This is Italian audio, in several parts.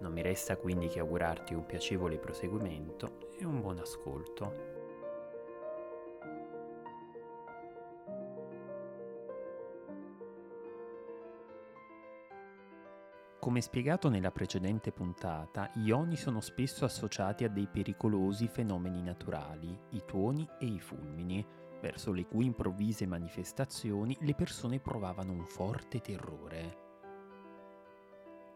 non mi resta quindi che augurarti un piacevole proseguimento e un buon ascolto. Come spiegato nella precedente puntata, gli oni sono spesso associati a dei pericolosi fenomeni naturali, i tuoni e i fulmini, verso le cui improvvise manifestazioni le persone provavano un forte terrore.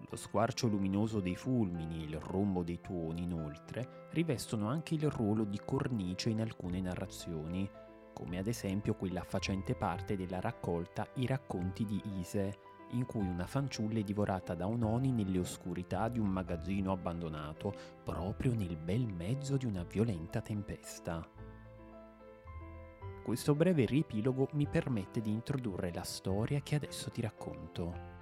Lo squarcio luminoso dei fulmini e il rombo dei tuoni, inoltre, rivestono anche il ruolo di cornice in alcune narrazioni, come ad esempio quella facente parte della raccolta I racconti di Ise, in cui una fanciulla è divorata da un oni nelle oscurità di un magazzino abbandonato, proprio nel bel mezzo di una violenta tempesta. Questo breve riepilogo mi permette di introdurre la storia che adesso ti racconto.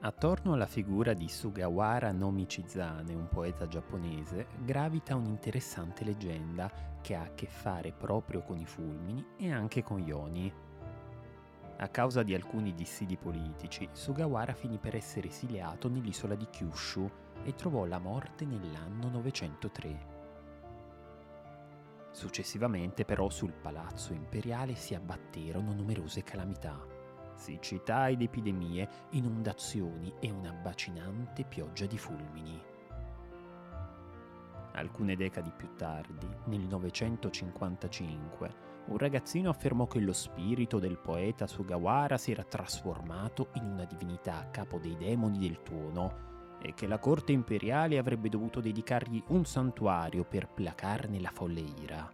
Attorno alla figura di Sugawara no Michizane, un poeta giapponese, gravita un'interessante leggenda che ha a che fare proprio con i fulmini e anche con gli oni. A causa di alcuni dissidi politici, Sugawara finì per essere esiliato nell'isola di Kyushu e trovò la morte nell'anno 903. Successivamente però sul palazzo imperiale si abbatterono numerose calamità siccità ed epidemie, inondazioni e una bacinante pioggia di fulmini. Alcune decadi più tardi, nel 955, un ragazzino affermò che lo spirito del poeta Sugawara si era trasformato in una divinità a capo dei demoni del tuono e che la corte imperiale avrebbe dovuto dedicargli un santuario per placarne la folle ira.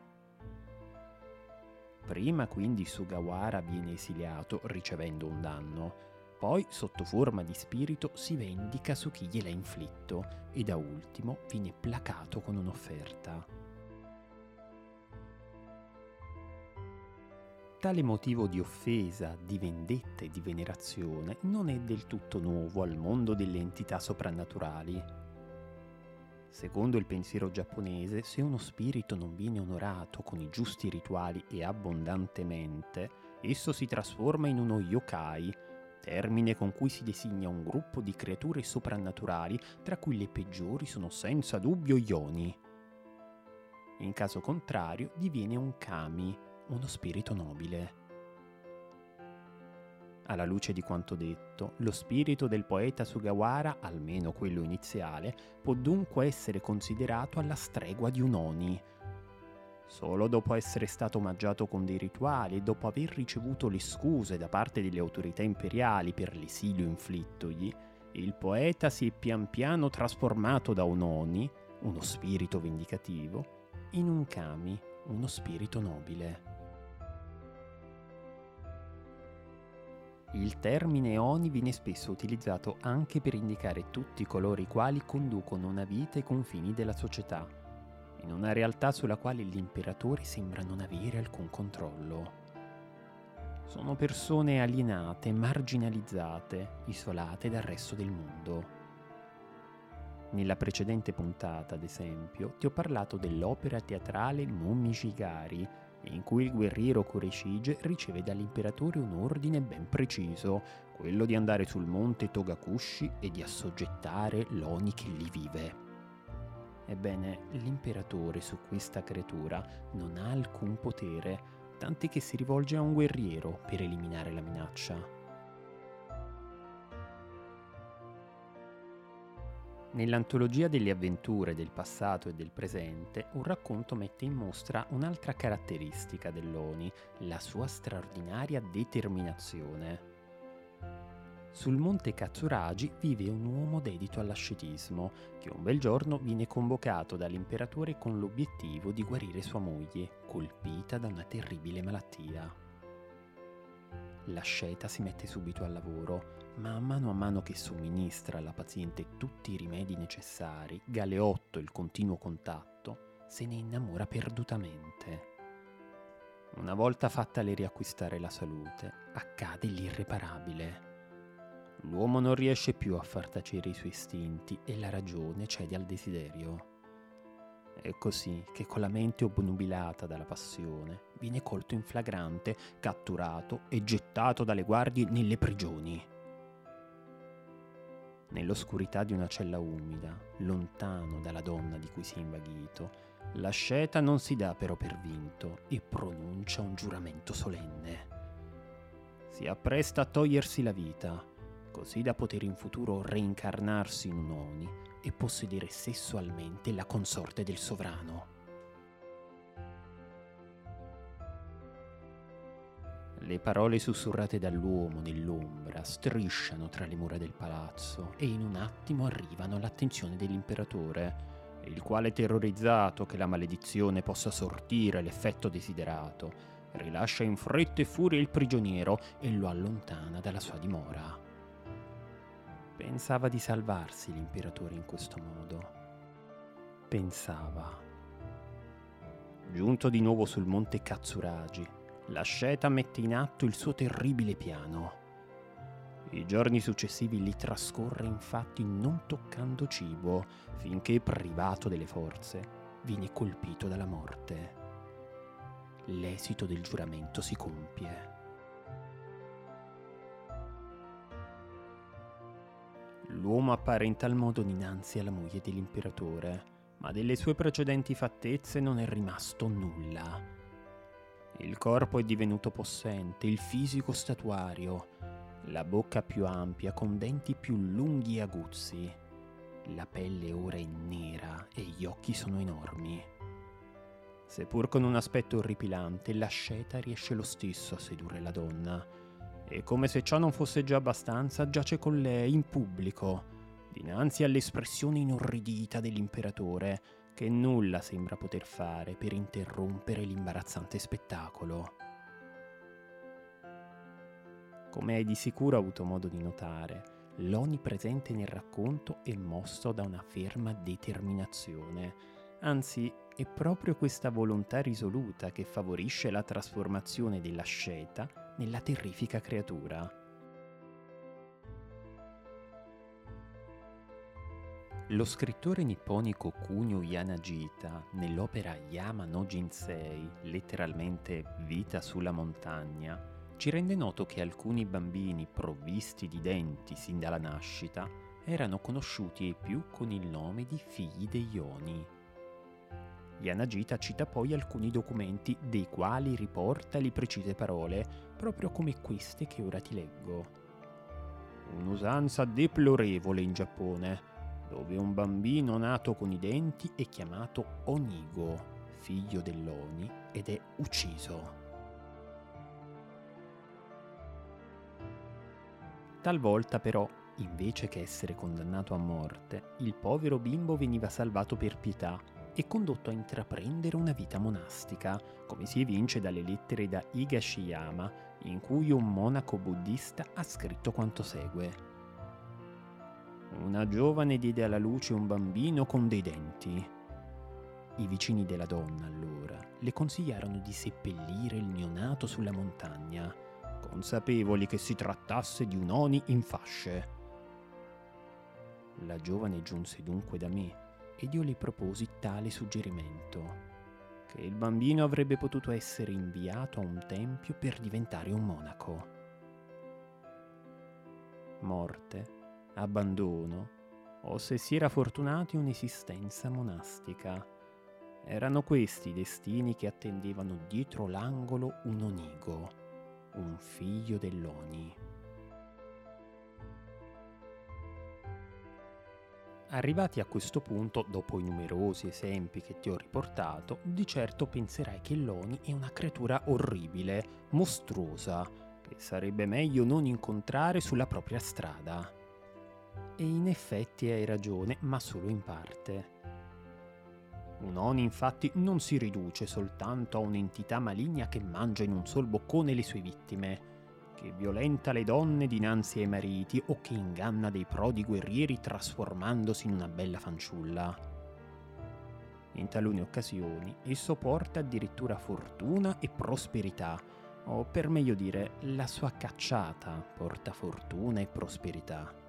Prima quindi Sugawara viene esiliato ricevendo un danno, poi sotto forma di spirito si vendica su chi gliel'ha inflitto e da ultimo viene placato con un'offerta. Tale motivo di offesa, di vendetta e di venerazione non è del tutto nuovo al mondo delle entità soprannaturali. Secondo il pensiero giapponese, se uno spirito non viene onorato con i giusti rituali e abbondantemente, esso si trasforma in uno yokai, termine con cui si designa un gruppo di creature soprannaturali, tra cui le peggiori sono senza dubbio gli oni. In caso contrario, diviene un kami, uno spirito nobile. Alla luce di quanto detto, lo spirito del poeta Sugawara, almeno quello iniziale, può dunque essere considerato alla stregua di un Oni. Solo dopo essere stato omaggiato con dei rituali e dopo aver ricevuto le scuse da parte delle autorità imperiali per l'esilio inflittogli, il poeta si è pian piano trasformato da un Oni, uno spirito vendicativo, in un Kami, uno spirito nobile. Il termine Oni viene spesso utilizzato anche per indicare tutti coloro i quali conducono una vita ai confini della società, in una realtà sulla quale l'imperatore sembra non avere alcun controllo. Sono persone alienate, marginalizzate, isolate dal resto del mondo. Nella precedente puntata, ad esempio, ti ho parlato dell'opera teatrale Momishigari, in cui il guerriero Kureishige riceve dall'imperatore un ordine ben preciso, quello di andare sul monte Togakushi e di assoggettare l'Oni che lì vive. Ebbene, l'imperatore su questa creatura non ha alcun potere, tanti che si rivolge a un guerriero per eliminare la minaccia. Nell'antologia delle avventure del passato e del presente, un racconto mette in mostra un'altra caratteristica dell'Oni, la sua straordinaria determinazione. Sul monte Katsuragi vive un uomo dedito all'ascetismo, che un bel giorno viene convocato dall'imperatore con l'obiettivo di guarire sua moglie, colpita da una terribile malattia. l'asceta si mette subito al lavoro, ma a mano a mano che somministra alla paziente tutti i rimedi necessari, Galeotto il continuo contatto, se ne innamora perdutamente. Una volta fattale riacquistare la salute, accade l'irreparabile. L'uomo non riesce più a far tacere i suoi istinti e la ragione cede al desiderio. È così che con la mente obnubilata dalla passione viene colto in flagrante, catturato e gettato dalle guardie nelle prigioni. Nell'oscurità di una cella umida, lontano dalla donna di cui si è invaghito, l'asceta non si dà però per vinto e pronuncia un giuramento solenne. Si appresta a togliersi la vita, così da poter in futuro reincarnarsi in un Oni e possedere sessualmente la consorte del sovrano. Le parole sussurrate dall'uomo nell'ombra strisciano tra le mura del palazzo e in un attimo arrivano all'attenzione dell'imperatore, il quale terrorizzato che la maledizione possa sortire l'effetto desiderato, rilascia in fretta e furia il prigioniero e lo allontana dalla sua dimora. Pensava di salvarsi l'imperatore in questo modo. Pensava. Giunto di nuovo sul monte Katsuragi, l'asceta mette in atto il suo terribile piano. I giorni successivi li trascorre infatti non toccando cibo, finché privato delle forze viene colpito dalla morte. L'esito del giuramento si compie. L'uomo appare in tal modo dinanzi alla moglie dell'imperatore, ma delle sue precedenti fattezze non è rimasto nulla. Il corpo è divenuto possente, il fisico statuario, la bocca più ampia con denti più lunghi e aguzzi. La pelle ora è nera e gli occhi sono enormi. Seppur con un aspetto orripilante, l'asceta riesce lo stesso a sedurre la donna e come se ciò non fosse già abbastanza, giace con lei in pubblico, dinanzi all'espressione inorridita dell'imperatore, che nulla sembra poter fare per interrompere l'imbarazzante spettacolo. Come hai di sicuro avuto modo di notare, l'Oni presente nel racconto è mosso da una ferma determinazione, anzi è proprio questa volontà risoluta che favorisce la trasformazione dell'asceta nella terrifica creatura. Lo scrittore nipponico Kunio Yanagita, nell'opera Yama no Jinsei, letteralmente Vita sulla montagna, ci rende noto che alcuni bambini provvisti di denti sin dalla nascita erano conosciuti ai più con il nome di figli degli Oni. Yanagita cita poi alcuni documenti dei quali riporta le precise parole, proprio come queste che ora ti leggo. Un'usanza deplorevole in Giappone, dove un bambino nato con i denti è chiamato Onigo, figlio dell'Oni, ed è ucciso. Talvolta però, invece che essere condannato a morte, il povero bimbo veniva salvato per pietà e condotto a intraprendere una vita monastica, come si evince dalle lettere da Higashiyama, in cui un monaco buddista ha scritto quanto segue. Una giovane diede alla luce un bambino con dei denti. I vicini della donna, allora, le consigliarono di seppellire il neonato sulla montagna, consapevoli che si trattasse di un oni in fasce. La giovane giunse dunque da me ed io le proposi tale suggerimento, che il bambino avrebbe potuto essere inviato a un tempio per diventare un monaco. Morte, abbandono, o se si era fortunati un'esistenza monastica. Erano questi i destini che attendevano dietro l'angolo un onigo, un figlio dell'Oni. Arrivati a questo punto, dopo i numerosi esempi che ti ho riportato, di certo penserai che l'Oni è una creatura orribile, mostruosa, che sarebbe meglio non incontrare sulla propria strada. E in effetti hai ragione, ma solo in parte. Un Oni infatti non si riduce soltanto a un'entità maligna che mangia in un sol boccone le sue vittime, che violenta le donne dinanzi ai mariti o che inganna dei prodi guerrieri trasformandosi in una bella fanciulla. In talune occasioni esso porta addirittura fortuna e prosperità, o per meglio dire, la sua cacciata porta fortuna e prosperità.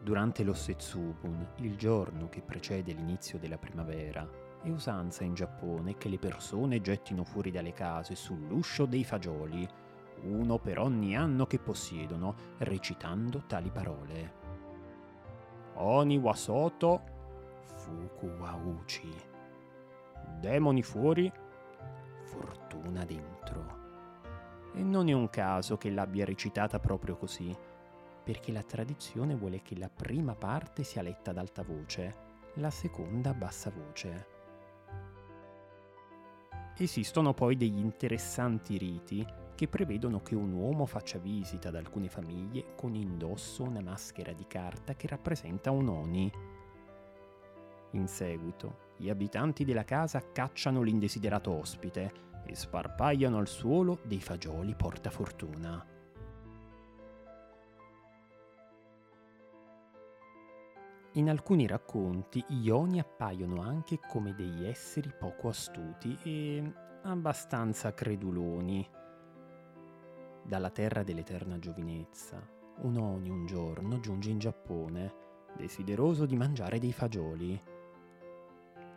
Durante lo Setsubun, il giorno che precede l'inizio della primavera, è usanza in Giappone che le persone gettino fuori dalle case sull'uscio dei fagioli, uno per ogni anno che possiedono, recitando tali parole. Oni wa soto, fuku wa uchi. Demoni fuori, fortuna dentro. E non è un caso che l'abbia recitata proprio così, perché la tradizione vuole che la prima parte sia letta ad alta voce, la seconda a bassa voce. Esistono poi degli interessanti riti che prevedono che un uomo faccia visita ad alcune famiglie con indosso una maschera di carta che rappresenta un oni. In seguito, gli abitanti della casa cacciano l'indesiderato ospite e sparpagliano al suolo dei fagioli portafortuna. In alcuni racconti gli oni appaiono anche come degli esseri poco astuti e abbastanza creduloni. Dalla terra dell'eterna giovinezza, un oni un giorno giunge in Giappone, desideroso di mangiare dei fagioli.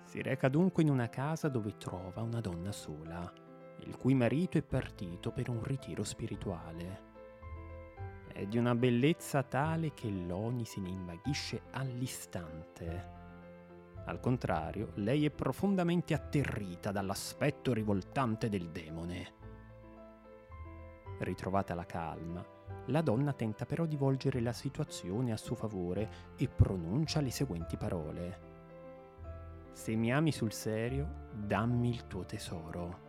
Si reca dunque in una casa dove trova una donna sola, il cui marito è partito per un ritiro spirituale è di una bellezza tale che l'Oni se ne invaghisce all'istante. Al contrario, lei è profondamente atterrita dall'aspetto rivoltante del demone. Ritrovata la calma, la donna tenta però di volgere la situazione a suo favore e pronuncia le seguenti parole. Se mi ami sul serio, dammi il tuo tesoro.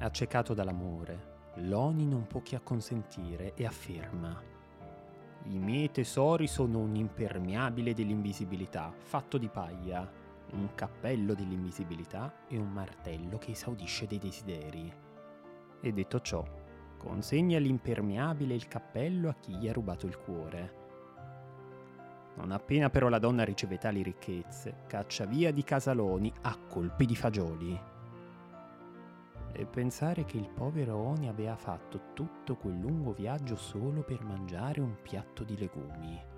Accecato dall'amore, Loni non può che acconsentire e afferma I miei tesori sono un impermeabile dell'invisibilità fatto di paglia, un cappello dell'invisibilità e un martello che esaudisce dei desideri. E detto ciò, consegna l'impermeabile e il cappello a chi gli ha rubato il cuore. Non appena però la donna riceve tali ricchezze, caccia via di Casaloni a colpi di fagioli e pensare che il povero Oni aveva fatto tutto quel lungo viaggio solo per mangiare un piatto di legumi.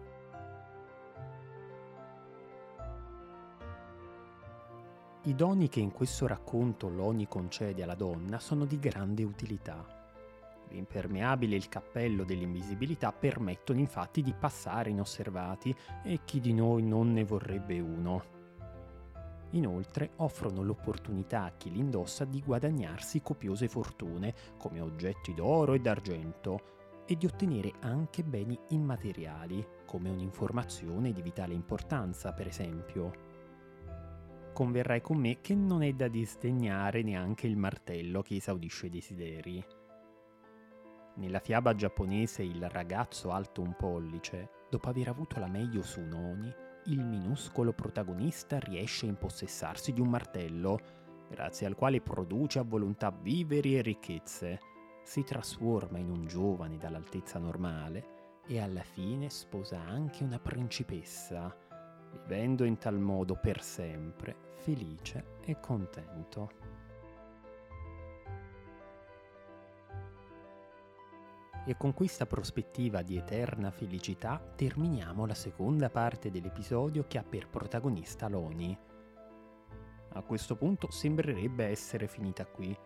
I doni che in questo racconto l'Oni concede alla donna sono di grande utilità. L'impermeabile e il cappello dell'invisibilità permettono infatti di passare inosservati e chi di noi non ne vorrebbe uno. Inoltre offrono l'opportunità a chi li indossa di guadagnarsi copiose fortune come oggetti d'oro e d'argento e di ottenere anche beni immateriali come un'informazione di vitale importanza, per esempio. Converrai con me che non è da disdegnare neanche il martello che esaudisce i desideri. Nella fiaba giapponese il ragazzo alto un pollice, dopo aver avuto la meglio su un oni, il minuscolo protagonista riesce a impossessarsi di un martello, grazie al quale produce a volontà viveri e ricchezze, si trasforma in un giovane dall'altezza normale e alla fine sposa anche una principessa, vivendo in tal modo per sempre felice e contento. E con questa prospettiva di eterna felicità terminiamo la seconda parte dell'episodio che ha per protagonista Loni. A questo punto sembrerebbe essere finita qui.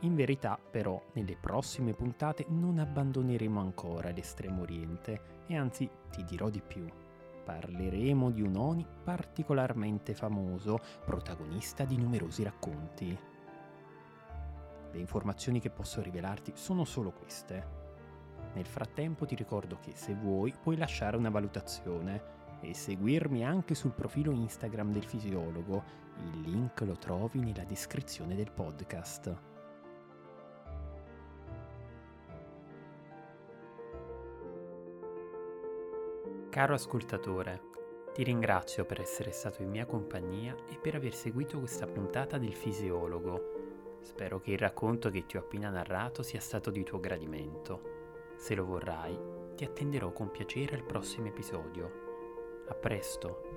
In verità, però, nelle prossime puntate non abbandoneremo ancora l'estremo oriente e anzi ti dirò di più. Parleremo di un Oni particolarmente famoso, protagonista di numerosi racconti. Le informazioni che posso rivelarti sono solo queste. Nel frattempo ti ricordo che se vuoi puoi lasciare una valutazione e seguirmi anche sul profilo Instagram del fisiologo, il link lo trovi nella descrizione del podcast. Caro ascoltatore, ti ringrazio per essere stato in mia compagnia e per aver seguito questa puntata del fisiologo Spero che il racconto che ti ho appena narrato sia stato di tuo gradimento. Se lo vorrai, ti attenderò con piacere al prossimo episodio. A presto!